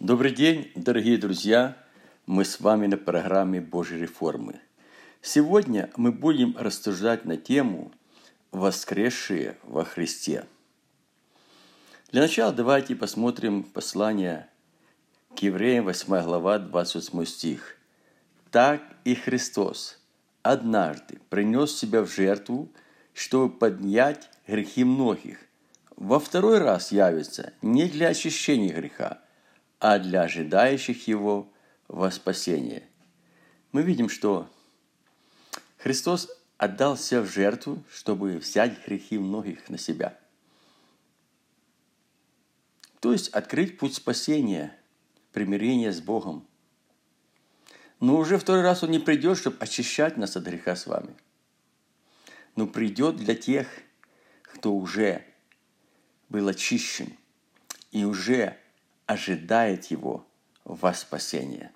Добрый день, дорогие друзья! Мы с вами на программе Божьей реформы. Сегодня мы будем рассуждать на тему «Воскресшие во Христе». Для начала давайте посмотрим послание к евреям, 8 глава, 28 стих. «Так и Христос однажды принес себя в жертву, чтобы поднять грехи многих. Во второй раз явится не для очищения греха, а для ожидающих его во спасение». Мы видим, что Христос отдался в жертву, чтобы взять грехи многих на себя – то есть открыть путь спасения, примирения с Богом. Но уже второй раз Он не придет, чтобы очищать нас от греха с вами. Но придет для тех, кто уже был очищен и уже ожидает Его во спасение.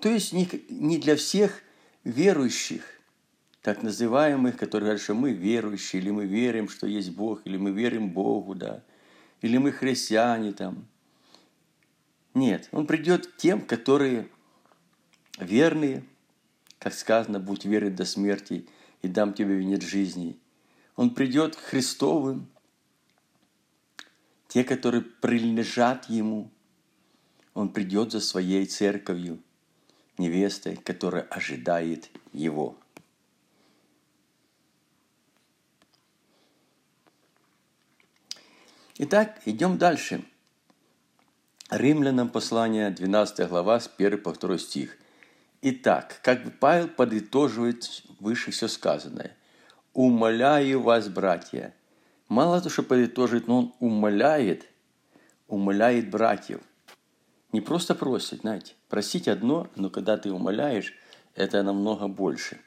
То есть не для всех верующих, так называемых, которые говорят, что мы верующие, или мы верим, что есть Бог, или мы верим Богу, да – или мы христиане там. Нет, он придет к тем, которые верные, как сказано, будь верен до смерти, и дам тебе венец жизни. Он придет к Христовым, те, которые принадлежат Ему. Он придет за своей церковью, невестой, которая ожидает Его. Итак, идем дальше. Римлянам послание, 12 глава, с 1 по 2 стих. Итак, как бы Павел подытоживает выше все сказанное. «Умоляю вас, братья». Мало того, что подытожит, но он умоляет, умоляет братьев. Не просто просит, знаете. Просить одно, но когда ты умоляешь, это намного больше.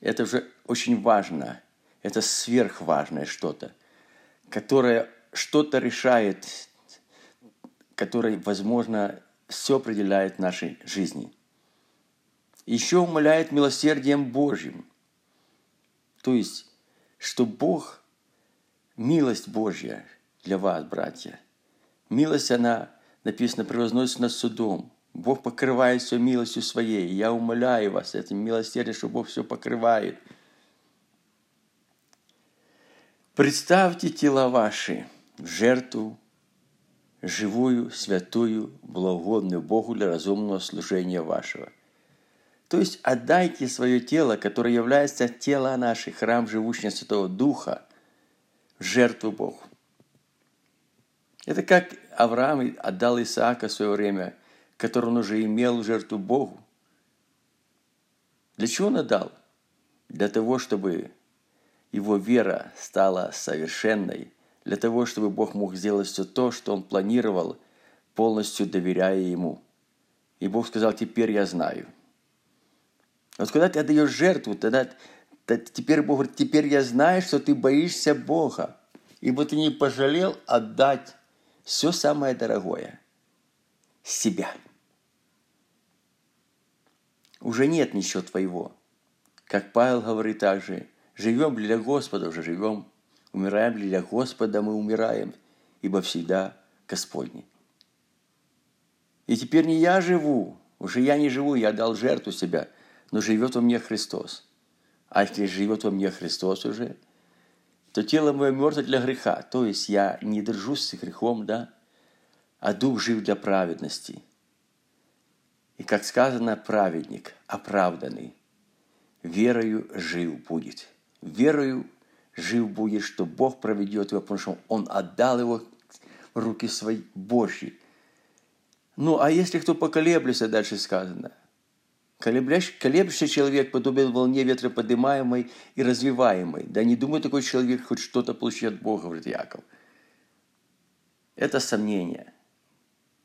Это уже очень важно. Это сверхважное что-то, которое что-то решает, которое, возможно, все определяет в нашей жизни. Еще умоляет милосердием Божьим. То есть, что Бог, милость Божья для вас, братья, милость, она, написано, превозносится над судом. Бог покрывает все милостью своей. Я умоляю вас этим милосердием, что Бог все покрывает. Представьте тела ваши – в жертву живую, святую, благодную Богу для разумного служения вашего. То есть отдайте свое тело, которое является тело наше, храм живущего Святого Духа, жертву Богу. Это как Авраам отдал Исаака в свое время, который он уже имел жертву Богу. Для чего он отдал? Для того, чтобы его вера стала совершенной – для того, чтобы Бог мог сделать все то, что Он планировал, полностью доверяя Ему. И Бог сказал, теперь я знаю. Вот когда ты отдаешь жертву, тогда теперь Бог говорит, теперь я знаю, что ты боишься Бога, ибо ты не пожалел отдать все самое дорогое – себя. Уже нет ничего твоего. Как Павел говорит также, живем для Господа, уже живем Умираем для Господа, мы умираем, ибо всегда Господни. И теперь не я живу, уже я не живу, я дал жертву себя, но живет во мне Христос. А если живет во мне Христос уже, то тело мое мертво для греха, то есть я не держусь с грехом, да, а дух жив для праведности. И как сказано, праведник, оправданный, верою жив будет. Верою жив будет, что Бог проведет его, потому что Он отдал его в руки свои Божьи. Ну, а если кто поколеблется, дальше сказано, колеблющийся человек подобен волне ветра поднимаемой и развиваемой. Да не думай такой человек хоть что-то получит от Бога, говорит Яков. Это сомнение.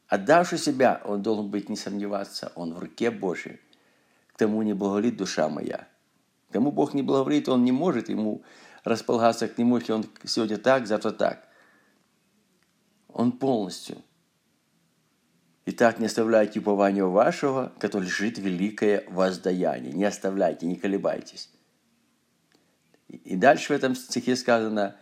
Отдавший себя, он должен быть не сомневаться, он в руке Божьей. К тому не благоволит душа моя. К тому Бог не благоволит, он не может ему располагаться к нему, если он сегодня так, завтра так. Он полностью. Итак, не оставляйте упования вашего, который лежит великое воздаяние. Не оставляйте, не колебайтесь. И дальше в этом стихе сказано,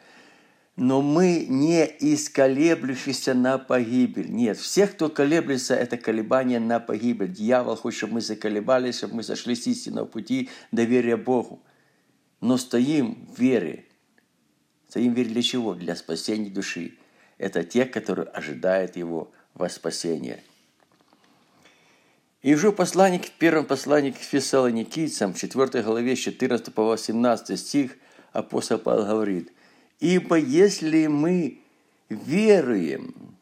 но мы не исколеблющиеся на погибель. Нет, всех, кто колеблется, это колебание на погибель. Дьявол хочет, чтобы мы заколебались, чтобы мы сошли с истинного пути доверия Богу. Но стоим в вере. Стоим в вере для чего? Для спасения души. Это те, которые ожидают Его во спасение. И уже посланник, в первом послании к Фессалоникийцам, 4 главе, 14 по 18 стих, апостол Павел говорит – Ибо если мы веруем,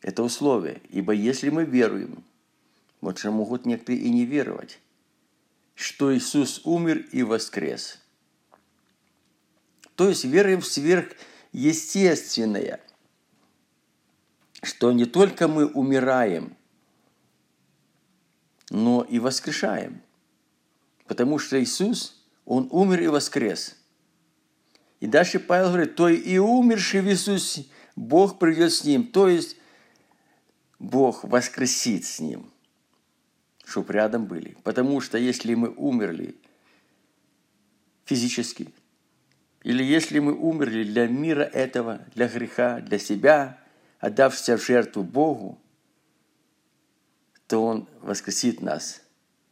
это условие, ибо если мы веруем, вот же могут некоторые и не веровать, что Иисус умер и воскрес. То есть веруем в сверхъестественное, что не только мы умираем, но и воскрешаем. Потому что Иисус, Он умер и воскрес – и дальше Павел говорит, то и умерший в Иисусе, Бог придет с ним. То есть Бог воскресит с ним, чтобы рядом были. Потому что если мы умерли физически, или если мы умерли для мира этого, для греха, для себя, отдавшись в жертву Богу, то Он воскресит нас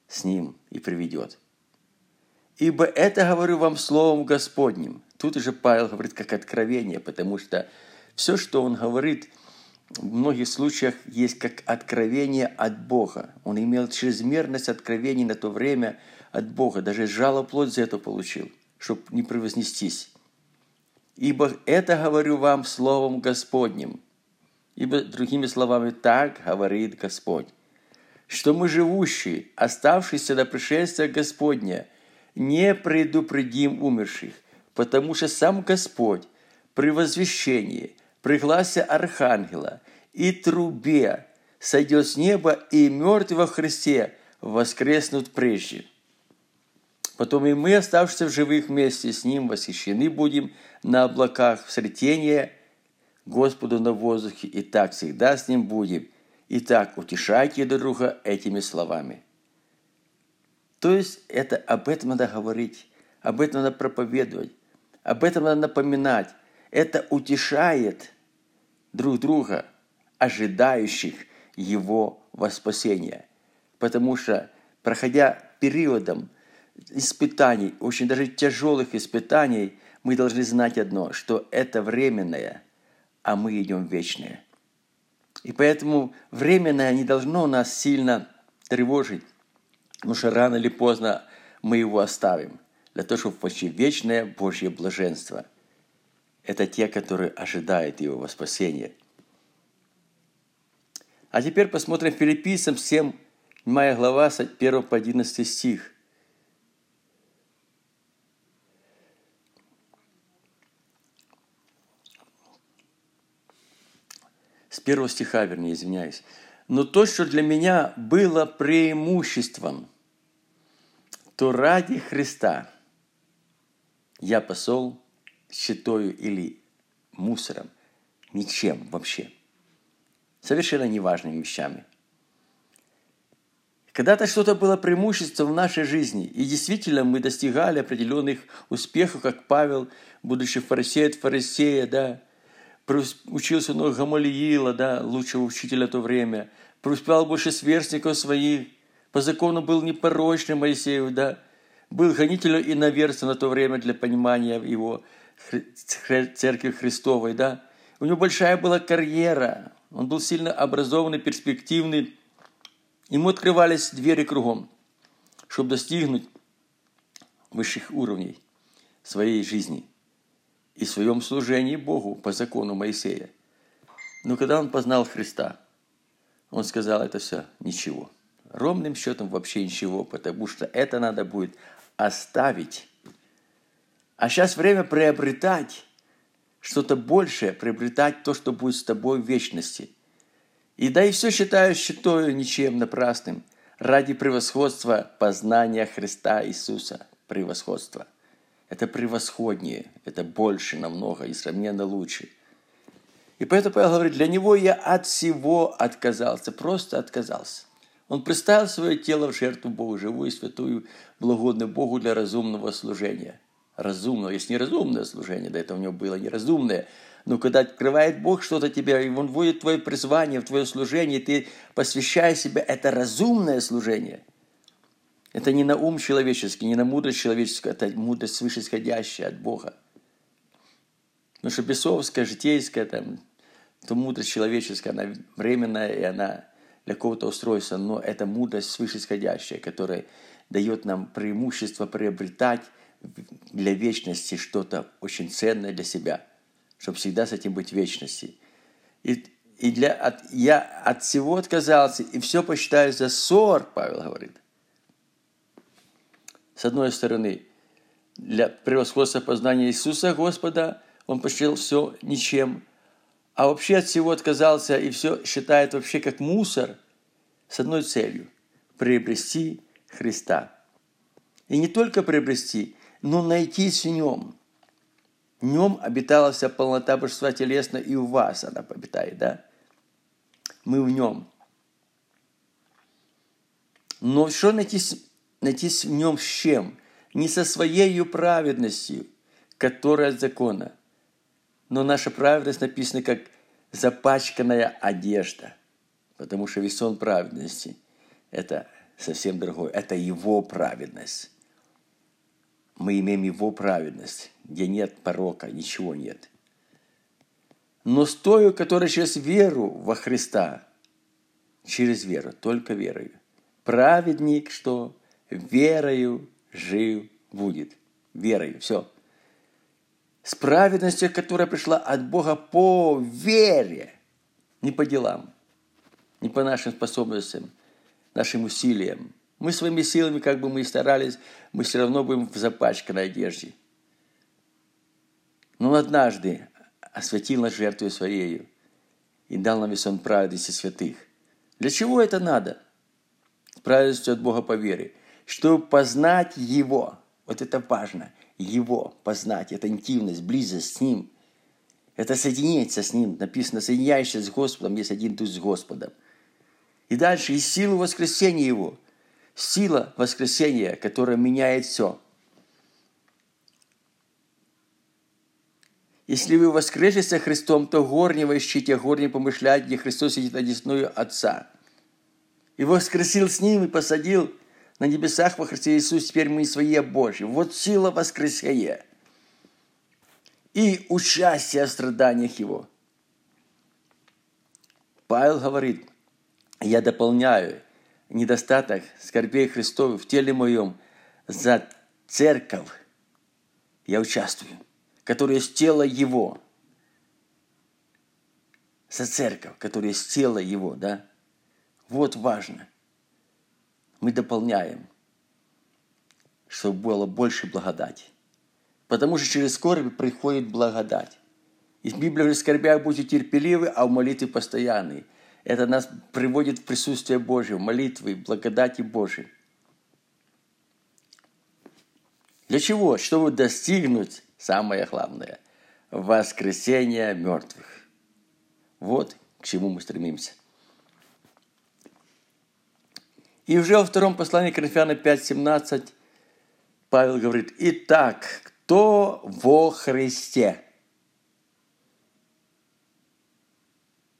с Ним и приведет. Ибо это говорю вам Словом Господним, Тут уже Павел говорит как откровение, потому что все, что он говорит, в многих случаях есть как откровение от Бога. Он имел чрезмерность откровений на то время от Бога. Даже жало плоть за это получил, чтобы не превознестись. Ибо это говорю вам словом Господним. Ибо, другими словами, так говорит Господь, что мы живущие, оставшиеся до пришествия Господня, не предупредим умерших – потому что сам Господь при возвещении, при гласе Архангела и трубе сойдет с неба, и мертвые во Христе воскреснут прежде. Потом и мы, оставшиеся в живых вместе с Ним, восхищены будем на облаках в сретение Господу на воздухе, и так всегда с Ним будем. Итак, утешайте друг друга этими словами. То есть это об этом надо говорить, об этом надо проповедовать. Об этом надо напоминать. Это утешает друг друга, ожидающих его воспасения. Потому что, проходя периодом испытаний, очень даже тяжелых испытаний, мы должны знать одно, что это временное, а мы идем вечное. И поэтому временное не должно нас сильно тревожить, потому что рано или поздно мы его оставим – для того, чтобы почти вечное Божье блаженство. Это те, которые ожидают Его спасения. А теперь посмотрим филиппийцам 7, 7 глава, с 1 по 11 стих. Первого стиха, вернее, извиняюсь. «Но то, что для меня было преимуществом, то ради Христа – я посол считаю или мусором, ничем вообще. Совершенно неважными вещами. Когда-то что-то было преимуществом в нашей жизни, и действительно мы достигали определенных успехов, как Павел, будучи фарисеем фарисея, да, учился много Гамалиила, да, лучшего учителя то время, преуспевал больше сверстников своих, по закону был непорочным Моисеев, да, был гонителем и наверцем на то время для понимания его церкви Христовой, да. У него большая была карьера, он был сильно образованный, перспективный. Ему открывались двери кругом, чтобы достигнуть высших уровней своей жизни и в своем служении Богу по закону Моисея. Но когда он познал Христа, он сказал, это все ничего. Ровным счетом вообще ничего, потому что это надо будет оставить. А сейчас время приобретать что-то большее, приобретать то, что будет с тобой в вечности. И да и все считаю, считаю ничем напрасным ради превосходства познания Христа Иисуса. Превосходство. Это превосходнее, это больше намного и сравненно лучше. И поэтому Павел говорит, для него я от всего отказался, просто отказался. Он представил свое тело в жертву Богу, живую, святую, благодную Богу для разумного служения. Разумного, если не разумное служение, до этого у него было неразумное, Но когда открывает Бог что-то тебе, и Он вводит твое призвание, в твое служение, ты посвящаешь себя, это разумное служение. Это не на ум человеческий, не на мудрость человеческую, это мудрость свышесходящая от Бога. Потому что бесовская, житейская, там, то мудрость человеческая, она временная, и она для какого-то устройства, но это мудрость свышесходящая, которая дает нам преимущество приобретать для вечности что-то очень ценное для себя, чтобы всегда с этим быть в вечности. И, и для, от, я от всего отказался, и все посчитаю за ссор, Павел говорит. С одной стороны, для превосходства познания Иисуса Господа он посчитал все ничем, а вообще от всего отказался и все считает вообще как мусор с одной целью – приобрести Христа. И не только приобрести, но найтись в Нем. В Нем обитала вся полнота божества телесно, и у вас она обитает, да? Мы в Нем. Но что найтись, найтись в Нем с чем? Не со своей праведностью, которая от закона. Но наша праведность написана как запачканная одежда. Потому что весон праведности – это совсем другое. Это Его праведность мы имеем Его праведность, где нет порока, ничего нет. Но с той, которая через веру во Христа, через веру, только верою. Праведник, что верою жив будет. Верою, все. С праведностью, которая пришла от Бога по вере, не по делам, не по нашим способностям, нашим усилиям, мы своими силами, как бы мы и старались, мы все равно будем в запачканной одежде. Но он однажды осветил нас жертвой Своею и дал нам весон праведности святых. Для чего это надо? Праведностью от Бога по вере. Чтобы познать Его. Вот это важно. Его познать. Это интимность, близость с Ним. Это соединиться с Ним. Написано, соединяешься с Господом, есть один дух с Господом. И дальше, и силу воскресения Его – сила воскресения, которая меняет все. Если вы воскресли со Христом, то горнего ищите, а горне помышляйте, где Христос сидит одесную Отца. И воскресил с Ним и посадил на небесах во Христе Иисус, теперь мы свои а Божьи. Вот сила воскресения и участие в страданиях Его. Павел говорит, я дополняю, недостаток скорбей Христовых в теле моем за церковь я участвую, которая есть тело Его. За церковь, которая есть тело Его, да? Вот важно. Мы дополняем, чтобы было больше благодати. Потому что через скорбь приходит благодать. И Библии говорит, скорбях будьте терпеливы, а в молитве постоянные – это нас приводит в присутствие Божье, молитвы, благодати Божьей. Для чего? Чтобы достигнуть, самое главное, воскресения мертвых. Вот к чему мы стремимся. И уже во втором послании Коринфяна 5.17 Павел говорит, «Итак, кто во Христе?»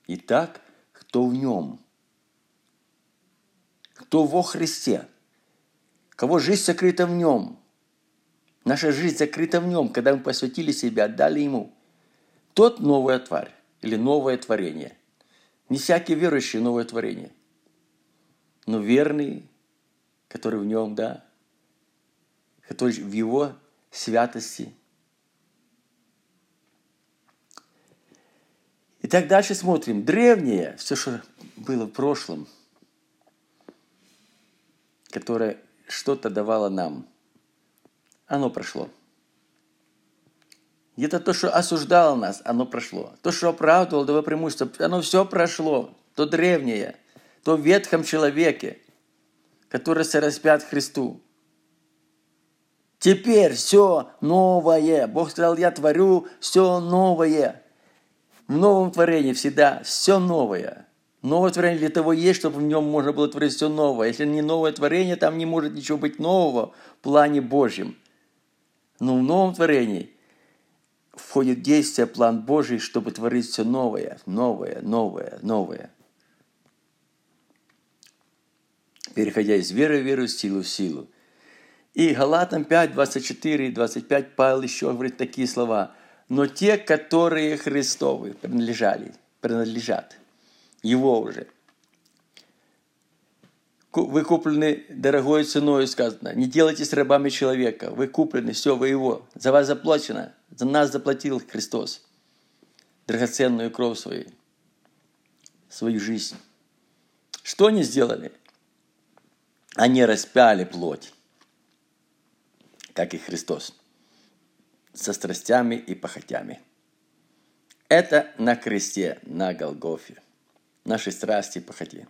Итак, кто в нем, кто во Христе, кого жизнь сокрыта в нем. Наша жизнь закрыта в нем, когда мы посвятили себя, отдали ему. Тот новая тварь или новое творение. Не всякий верующий новое творение. Но верный, который в нем, да, который в его святости – Итак, дальше смотрим. Древнее, все, что было в прошлом, которое что-то давало нам, оно прошло. Где-то то, что осуждало нас, оно прошло. То, что оправдывало, давало преимущество, оно все прошло. То древнее, то в ветхом человеке, который распят Христу. Теперь все новое. Бог сказал, я творю все новое. В новом творении всегда все новое. Новое творение для того есть, чтобы в нем можно было творить все новое. Если не новое творение, там не может ничего быть нового в плане Божьем. Но в новом творении входит действие план Божий, чтобы творить все новое, новое, новое, новое. Переходя из веры в веру, силу в силу. И Галатам 5, 24 и 25 Павел еще говорит такие слова. «Но те, которые Христовы принадлежали, принадлежат, Его уже – вы куплены дорогой ценой, сказано. Не делайтесь рабами человека. Вы куплены, все, вы его. За вас заплачено. За нас заплатил Христос. Драгоценную кровь свою. Свою жизнь. Что они сделали? Они распяли плоть, как и Христос, со страстями и похотями. Это на кресте, на Голгофе. Наши страсти и похоти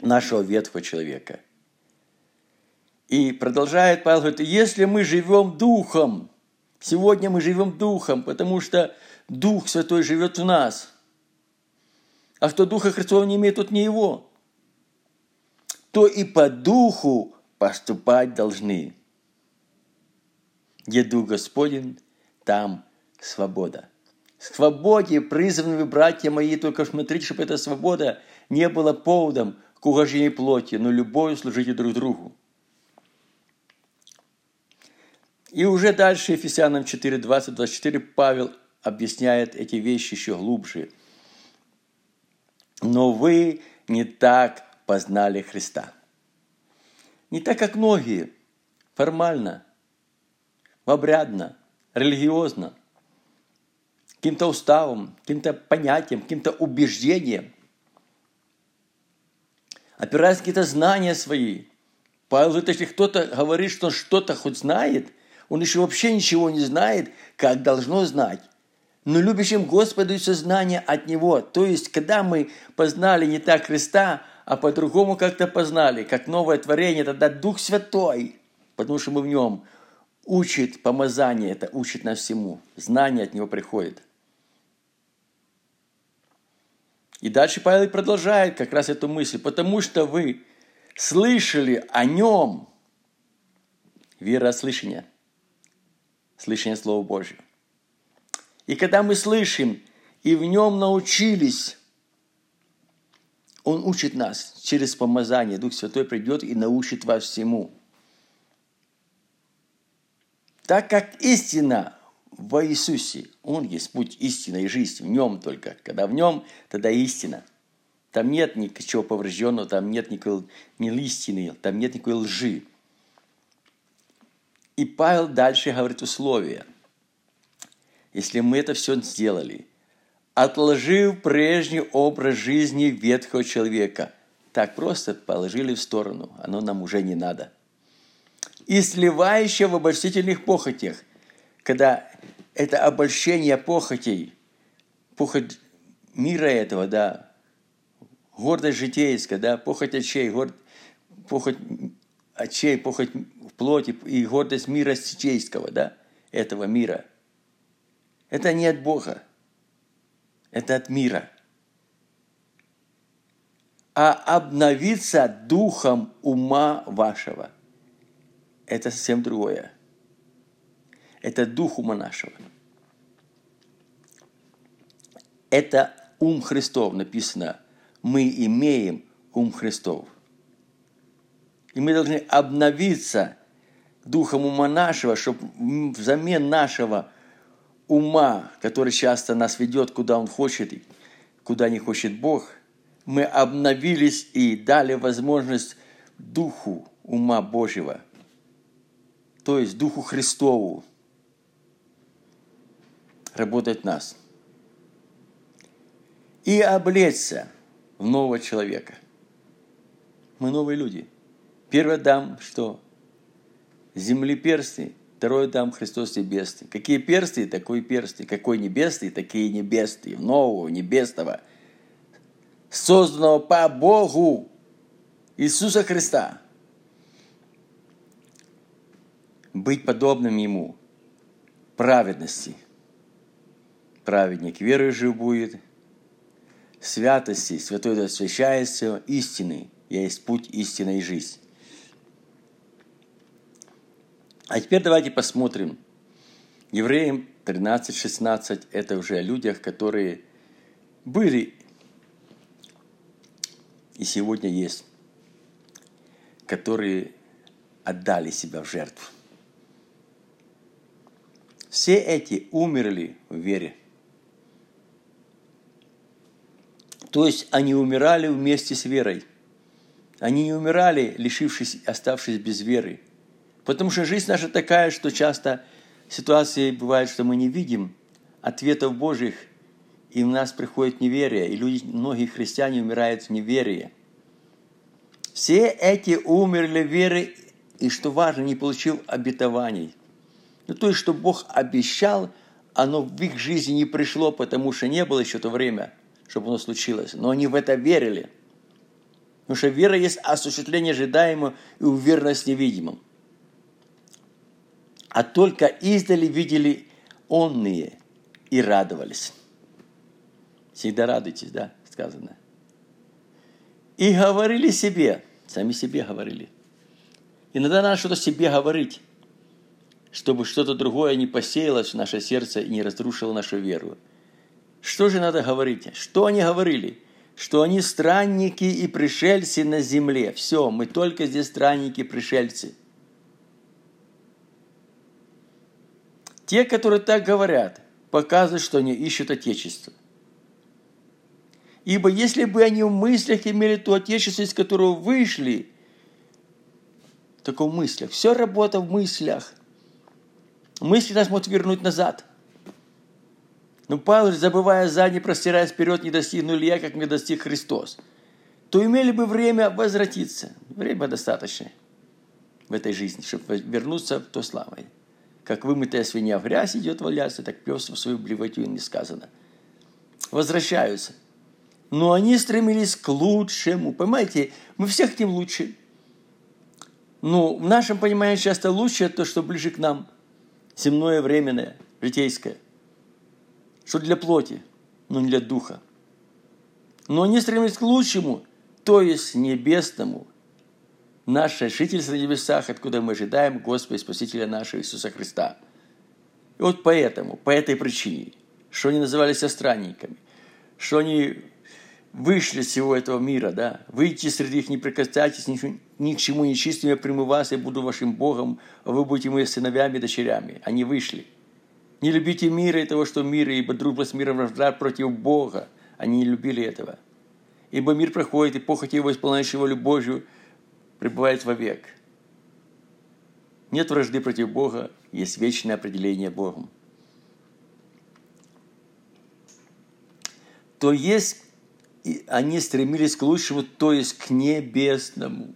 нашего ветхого человека. И продолжает Павел, говорит, если мы живем духом, сегодня мы живем духом, потому что Дух Святой живет в нас. А кто Духа Христова не имеет, тот не его. То и по Духу поступать должны. Где Дух Господень, там свобода. Свободе призваны вы, братья мои, только смотрите, чтобы эта свобода не была поводом к угождению плоти, но любовью служите друг другу. И уже дальше Ефесянам 4, 20, 24 Павел объясняет эти вещи еще глубже. Но вы не так познали Христа. Не так, как многие, формально, обрядно, религиозно, каким-то уставом, каким-то понятием, каким-то убеждением опираясь на какие-то знания свои. Павел говорит, если кто-то говорит, что он что-то хоть знает, он еще вообще ничего не знает, как должно знать. Но любящим Господу и знание от Него. То есть, когда мы познали не так Христа, а по-другому как-то познали, как новое творение, тогда Дух Святой, потому что мы в Нем, учит помазание, это учит нас всему. Знание от Него приходит. И дальше Павел продолжает как раз эту мысль, потому что вы слышали о нем, вера слышания, слышание Слова Божьего. И когда мы слышим и в нем научились, он учит нас через помазание. Дух Святой придет и научит вас всему. Так как истина во Иисусе. Он есть путь истины и жизнь. В нем только. Когда в нем, тогда истина. Там нет ничего поврежденного, там нет никакой ни истины, там нет никакой лжи. И Павел дальше говорит условия. Если мы это все сделали, отложив прежний образ жизни ветхого человека, так просто положили в сторону, оно нам уже не надо. И сливающее в обольстительных похотях, когда это обольщение похотей, похоть мира этого, да, гордость житейская, да, похоть очей, горд... похоть очей, похоть в плоти и гордость мира житейского, да, этого мира. Это не от Бога, это от мира. А обновиться духом ума вашего – это совсем другое – это дух ума нашего. Это ум Христов написано. Мы имеем ум Христов. И мы должны обновиться духом ума нашего, чтобы взамен нашего ума, который часто нас ведет, куда он хочет, куда не хочет Бог, мы обновились и дали возможность духу ума Божьего, то есть духу Христову, работать в нас. И облечься в нового человека. Мы новые люди. Первый дам что? Земли персты, второй дам Христос небесный. Какие персты, такой персты. Какой небесный, такие небесные. Нового, небесного. Созданного по Богу Иисуса Христа. Быть подобным Ему. Праведности – праведник верой жив будет, святости, святой освящается, истины, я есть путь, истина и жизнь. А теперь давайте посмотрим, Евреям 13-16 – это уже о людях, которые были и сегодня есть, которые отдали себя в жертву. Все эти умерли в вере. То есть они умирали вместе с верой. Они не умирали, лишившись, оставшись без веры. Потому что жизнь наша такая, что часто ситуации бывают, что мы не видим ответов Божьих, и в нас приходит неверие, и люди, многие христиане умирают в неверии. Все эти умерли в вере, и, что важно, не получил обетований. Ну, то есть, что Бог обещал, оно в их жизни не пришло, потому что не было еще то время, чтобы оно случилось. Но они в это верили. Потому что вера есть осуществление ожидаемого и уверенность невидимым. А только издали видели онные и радовались. Всегда радуйтесь, да, сказано. И говорили себе, сами себе говорили. Иногда надо что-то себе говорить, чтобы что-то другое не посеялось в наше сердце и не разрушило нашу веру. Что же надо говорить? Что они говорили? Что они странники и пришельцы на земле. Все, мы только здесь странники и пришельцы. Те, которые так говорят, показывают, что они ищут Отечество – Ибо если бы они в мыслях имели то отечество, из которого вышли, только в мыслях. Все работа в мыслях. Мысли нас могут вернуть назад. Но Павел, забывая задний, простираясь вперед, не достигнули я, как мне достиг Христос. То имели бы время возвратиться. Время достаточно в этой жизни, чтобы вернуться в то славой. Как вымытая свинья в грязь идет валяться, так пес в свою блевотью не сказано. Возвращаются – но они стремились к лучшему. Понимаете, мы все хотим лучше. Но в нашем понимании часто лучшее то, что ближе к нам. Земное, временное, житейское. Что для плоти, но не для духа. Но они стремились к лучшему, то есть небесному. Наше жительство на небесах, откуда мы ожидаем Господа и Спасителя нашего Иисуса Христа. И вот поэтому, по этой причине, что они назывались странниками, что они вышли из всего этого мира, да, выйти среди их, не прикасайтесь ни, ни к чему нечистым, я приму вас, я буду вашим Богом, а вы будете моими сыновьями и дочерями. Они вышли. Не любите мира и того, что мир, ибо дружба с миром вражда против Бога. Они не любили этого. Ибо мир проходит, и похоти его, исполняющего любовью, пребывает вовек. Нет вражды против Бога, есть вечное определение Богом. То есть они стремились к лучшему, то есть к небесному.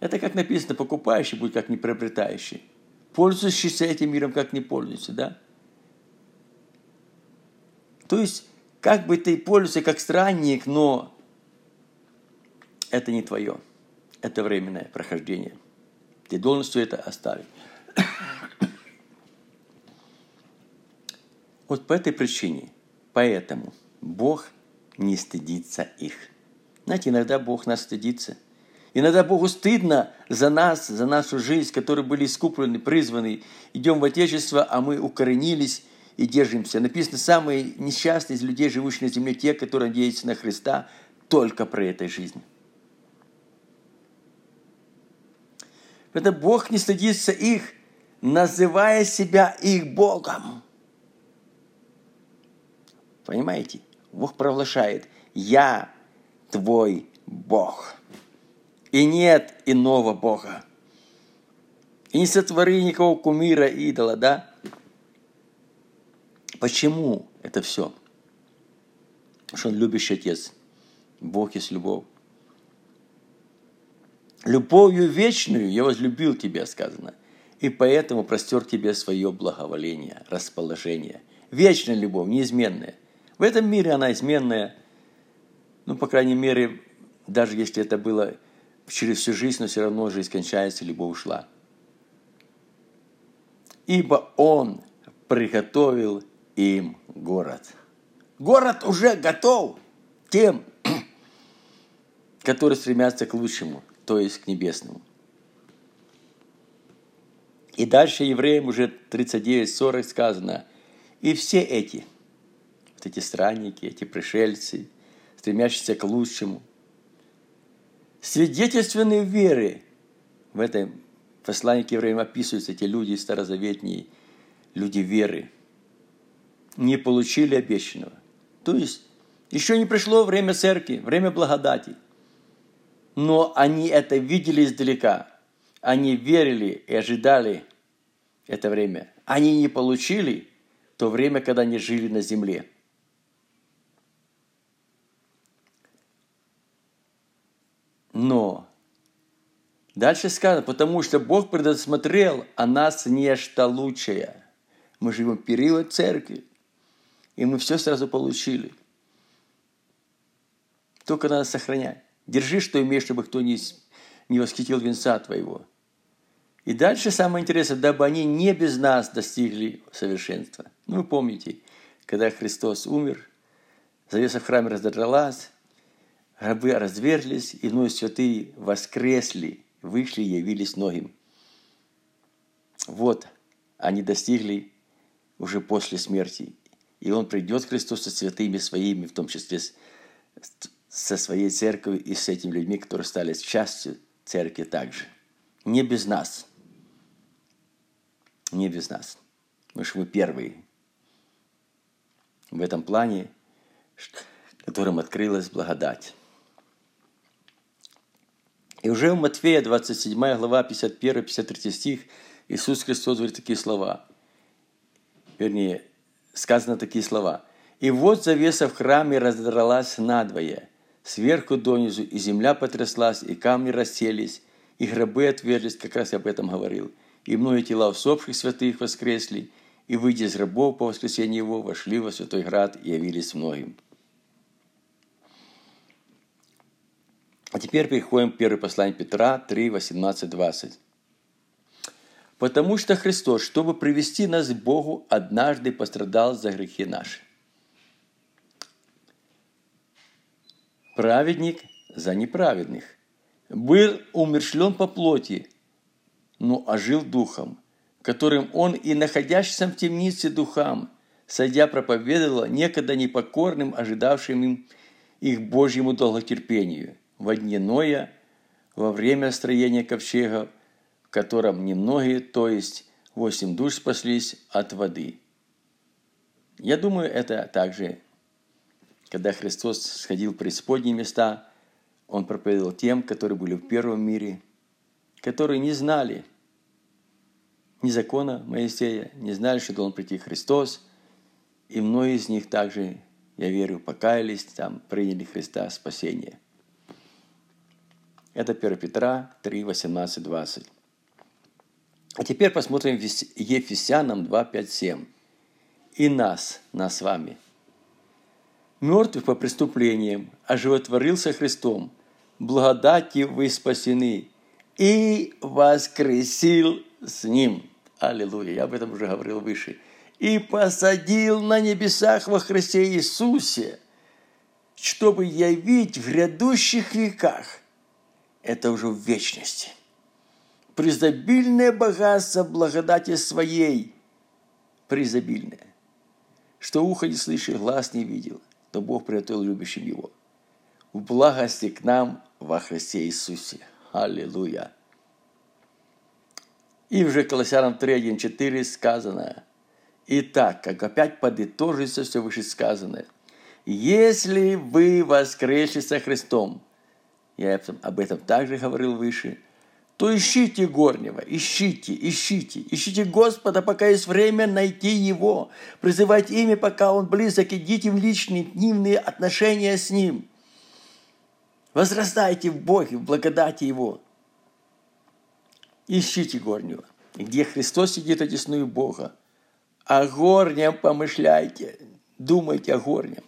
Это как написано, покупающий будет как не приобретающий. Пользующийся этим миром, как не пользуется, да? То есть, как бы ты пользуешься как странник, но это не твое. Это временное прохождение. Ты должен все это оставить. Вот по этой причине, поэтому – Бог не стыдится их. Знаете, иногда Бог нас стыдится. Иногда Богу стыдно за нас, за нашу жизнь, которые были искуплены, призваны. Идем в Отечество, а мы укоренились и держимся. Написано, самые несчастные из людей, живущих на земле, те, которые надеются на Христа, только про этой жизни. Это Бог не стыдится их, называя себя их Богом. Понимаете? Бог провозглашает, я твой Бог. И нет иного Бога. И не сотвори никого кумира, идола, да? Почему это все? Потому что он любящий Отец. Бог есть любовь. Любовью вечную я возлюбил тебя, сказано, и поэтому простер тебе свое благоволение, расположение. Вечная любовь, неизменная – в этом мире она изменная. Ну, по крайней мере, даже если это было через всю жизнь, но все равно жизнь кончается, любовь ушла. Ибо Он приготовил им город. Город уже готов тем, которые стремятся к лучшему, то есть к небесному. И дальше евреям уже 39-40 сказано, и все эти, вот эти странники, эти пришельцы, стремящиеся к лучшему, свидетельственные веры в этом послании к евреям описываются эти люди старозаветние, люди веры, не получили обещанного. То есть еще не пришло время церкви, время благодати. Но они это видели издалека. Они верили и ожидали это время. Они не получили то время, когда они жили на земле. Но дальше сказано, потому что Бог предусмотрел о нас нечто лучшее. Мы живем в период церкви, и мы все сразу получили. Только надо сохранять. Держи, что имеешь, чтобы кто не, не восхитил венца твоего. И дальше самое интересное, дабы они не без нас достигли совершенства. Ну, вы помните, когда Христос умер, завеса в храме разодралась, рабы разверзлись, и вновь святые воскресли, вышли и явились многим. Вот, они достигли уже после смерти. И Он придет, Христос, со святыми своими, в том числе со своей церковью и с этими людьми, которые стали частью церкви также. Не без нас. Не без нас. Потому что мы первые в этом плане, которым открылась благодать. И уже в Матфея 27 глава 51-53 стих Иисус Христос говорит такие слова. Вернее, сказано такие слова. «И вот завеса в храме раздралась надвое, сверху донизу, и земля потряслась, и камни расселись, и гробы отверзлись, как раз я об этом говорил. И многие тела усопших святых воскресли, и, выйдя из гробов по воскресенье его, вошли во святой град и явились многим. А теперь переходим к первое послание Петра 3, 18, 20. «Потому что Христос, чтобы привести нас к Богу, однажды пострадал за грехи наши, праведник за неправедных. Был умершлен по плоти, но ожил духом, которым он и находящимся в темнице духам, сойдя проповедовал некогда непокорным, ожидавшим им их Божьему долготерпению, во дне Ноя, во время строения ковчега, в котором немногие, то есть восемь душ спаслись от воды. Я думаю, это также когда Христос сходил в преисподние места, Он проповедовал тем, которые были в первом мире, которые не знали ни закона Моисея, не знали, что должен прийти Христос, и многие из них также, я верю, покаялись, там, приняли Христа спасение. Это 1 Петра 3, 18, 20. А теперь посмотрим Ефесянам 2, 5, 7. «И нас, нас с вами – мертвых по преступлениям, оживотворился Христом. Благодатью вы спасены и воскресил с Ним. Аллилуйя, я об этом уже говорил выше. И посадил на небесах во Христе Иисусе, чтобы явить в грядущих веках, это уже в вечности, призабильное богатство благодати своей, призабильное, что ухо не слышал, глаз не видел – то Бог приготовил любящим Его. В благости к нам во Христе Иисусе. Аллилуйя. И уже Колоссянам 3.1.4 сказано, Итак, как опять подытожится все вышесказанное, если вы воскресли со Христом, я об этом также говорил выше – то ищите горнего, ищите, ищите, ищите Господа, пока есть время найти Его, призывать имя, пока Он близок, идите в личные дневные отношения с Ним. Возрастайте в Боге, в благодати Его. Ищите горнего, где Христос сидит одесную Бога. О горнем помышляйте, думайте о горнем,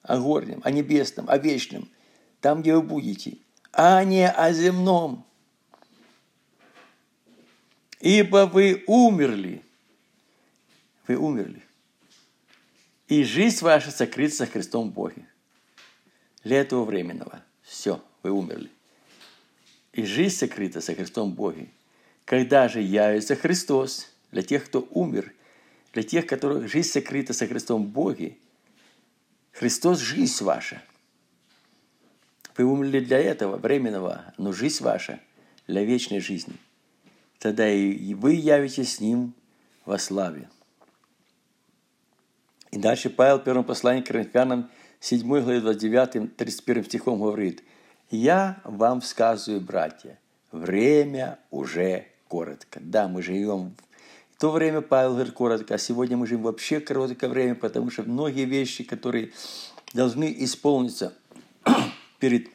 о горнем, о небесном, о вечном, там, где вы будете, а не о земном – ибо вы умерли. Вы умерли. И жизнь ваша сокрыта со Христом в Боге. Для этого временного. Все, вы умерли. И жизнь сокрыта со Христом в Боге. когда же явится Христос для тех, кто умер, для тех, которых жизнь сокрыта со Христом в Боге. Христос – жизнь ваша. Вы умерли для этого, временного, но жизнь ваша для вечной жизни. Тогда и вы явитесь с Ним во славе. И дальше Павел в первом послании к Коринфянам 7 главе 29 31 стихом говорит, «Я вам сказываю, братья, время уже коротко. Да, мы живем в то время, Павел говорит коротко, а сегодня мы живем вообще короткое время, потому что многие вещи, которые должны исполниться перед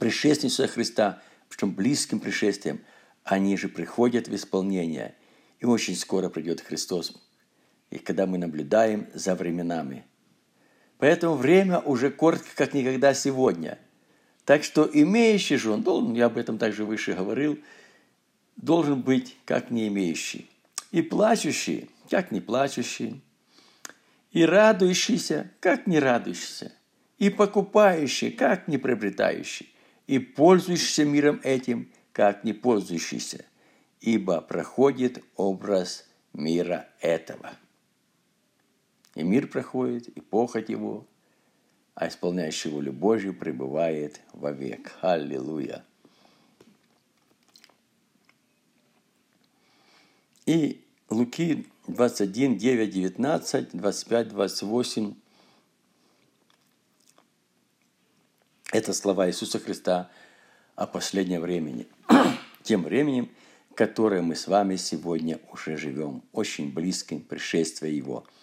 пришествием Христа, причем близким пришествием, они же приходят в исполнение. И очень скоро придет Христос и когда мы наблюдаем за временами. Поэтому время уже коротко, как никогда сегодня. Так что имеющий же, он должен, я об этом также выше говорил, должен быть как не имеющий. И плачущий, как не плачущий. И радующийся, как не радующийся. И покупающий, как не приобретающий. И пользующийся миром этим, как не пользующийся. Ибо проходит образ мира этого. И мир проходит, и похоть его, а исполняющий волю Божью пребывает вовек. Аллилуйя. И Луки 21, 9, 19, 25, 28 – это слова Иисуса Христа о последнем времени. Тем временем, которое мы с вами сегодня уже живем, очень близким пришествия Его –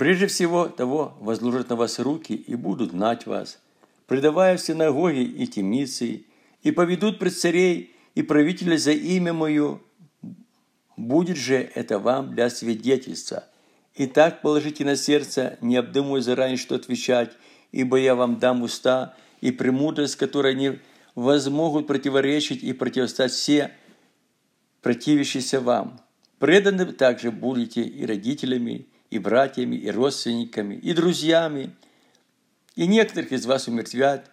Прежде всего того возложат на вас руки и будут знать вас, предавая в синагоги и темницы, и поведут пред царей и правителей за имя Мое. Будет же это вам для свидетельства. И так положите на сердце, не обдумывая заранее, что отвечать, ибо я вам дам уста и премудрость, которой не возмогут противоречить и противостать все противящиеся вам. Преданы также будете и родителями, и братьями, и родственниками, и друзьями. И некоторых из вас умертвят,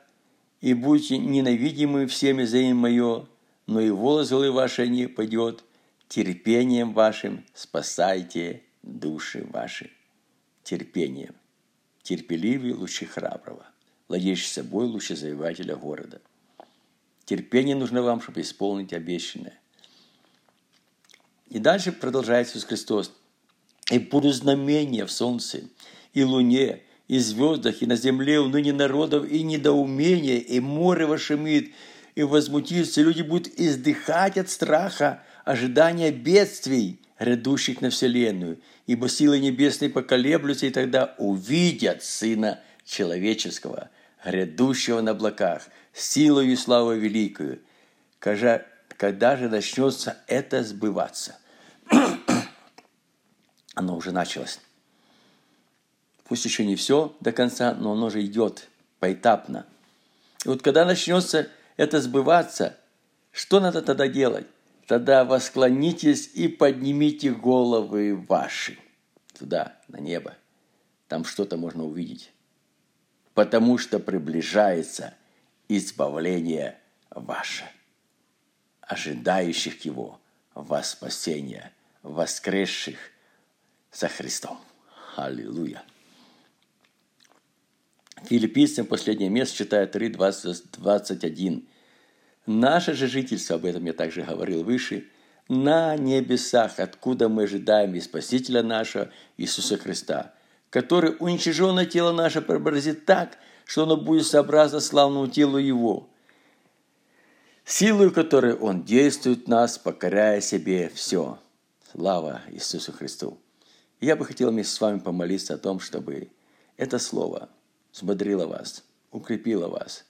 и будете ненавидимы всеми за имя Мое, но и волос головы вашей не пойдет, терпением вашим спасайте души ваши. Терпением. Терпеливый лучше храброго, владеющий собой лучше завоевателя города. Терпение нужно вам, чтобы исполнить обещанное. И дальше продолжает Иисус Христос – и будут знамения в солнце, и луне, и звездах, и на земле у ныне народов, и недоумение, и море вошумит, и возмутится, и люди будут издыхать от страха, ожидания бедствий, грядущих на вселенную, ибо силы небесные поколеблются, и тогда увидят Сына Человеческого, грядущего на облаках, силою и славой великую. Когда, когда же начнется это сбываться – оно уже началось. Пусть еще не все до конца, но оно же идет поэтапно. И вот когда начнется это сбываться, что надо тогда делать? Тогда восклонитесь и поднимите головы ваши туда, на небо. Там что-то можно увидеть. Потому что приближается избавление ваше, ожидающих его во спасение, воскресших – за Христом. Аллилуйя. Филиппийцам последнее место читает 3, 20, 21. Наше же жительство, об этом я также говорил выше, на небесах, откуда мы ожидаем и Спасителя нашего Иисуса Христа, который уничиженное тело наше преобразит так, что оно будет сообразно славному телу Его, силою которой Он действует нас, покоряя себе все. Слава Иисусу Христу! Я бы хотел вместе с вами помолиться о том, чтобы это слово взбодрило вас, укрепило вас,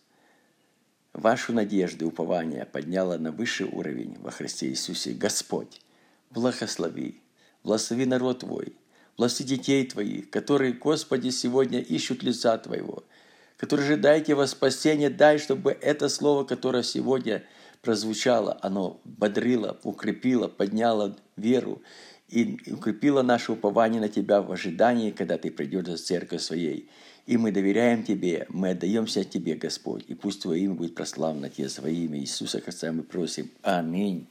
вашу надежду и упование подняло на высший уровень во Христе Иисусе. Господь, благослови, благослови народ Твой, благослови детей Твоих, которые, Господи, сегодня ищут лица Твоего, которые ожидают Его спасения, дай, чтобы это слово, которое сегодня прозвучало, оно бодрило, укрепило, подняло веру и укрепила наше упование на Тебя в ожидании, когда Ты придешь за церковь своей. И мы доверяем Тебе, мы отдаемся Тебе, Господь, и пусть Твое имя будет прославлено Тебе, Свое имя Иисуса Христа мы просим. Аминь.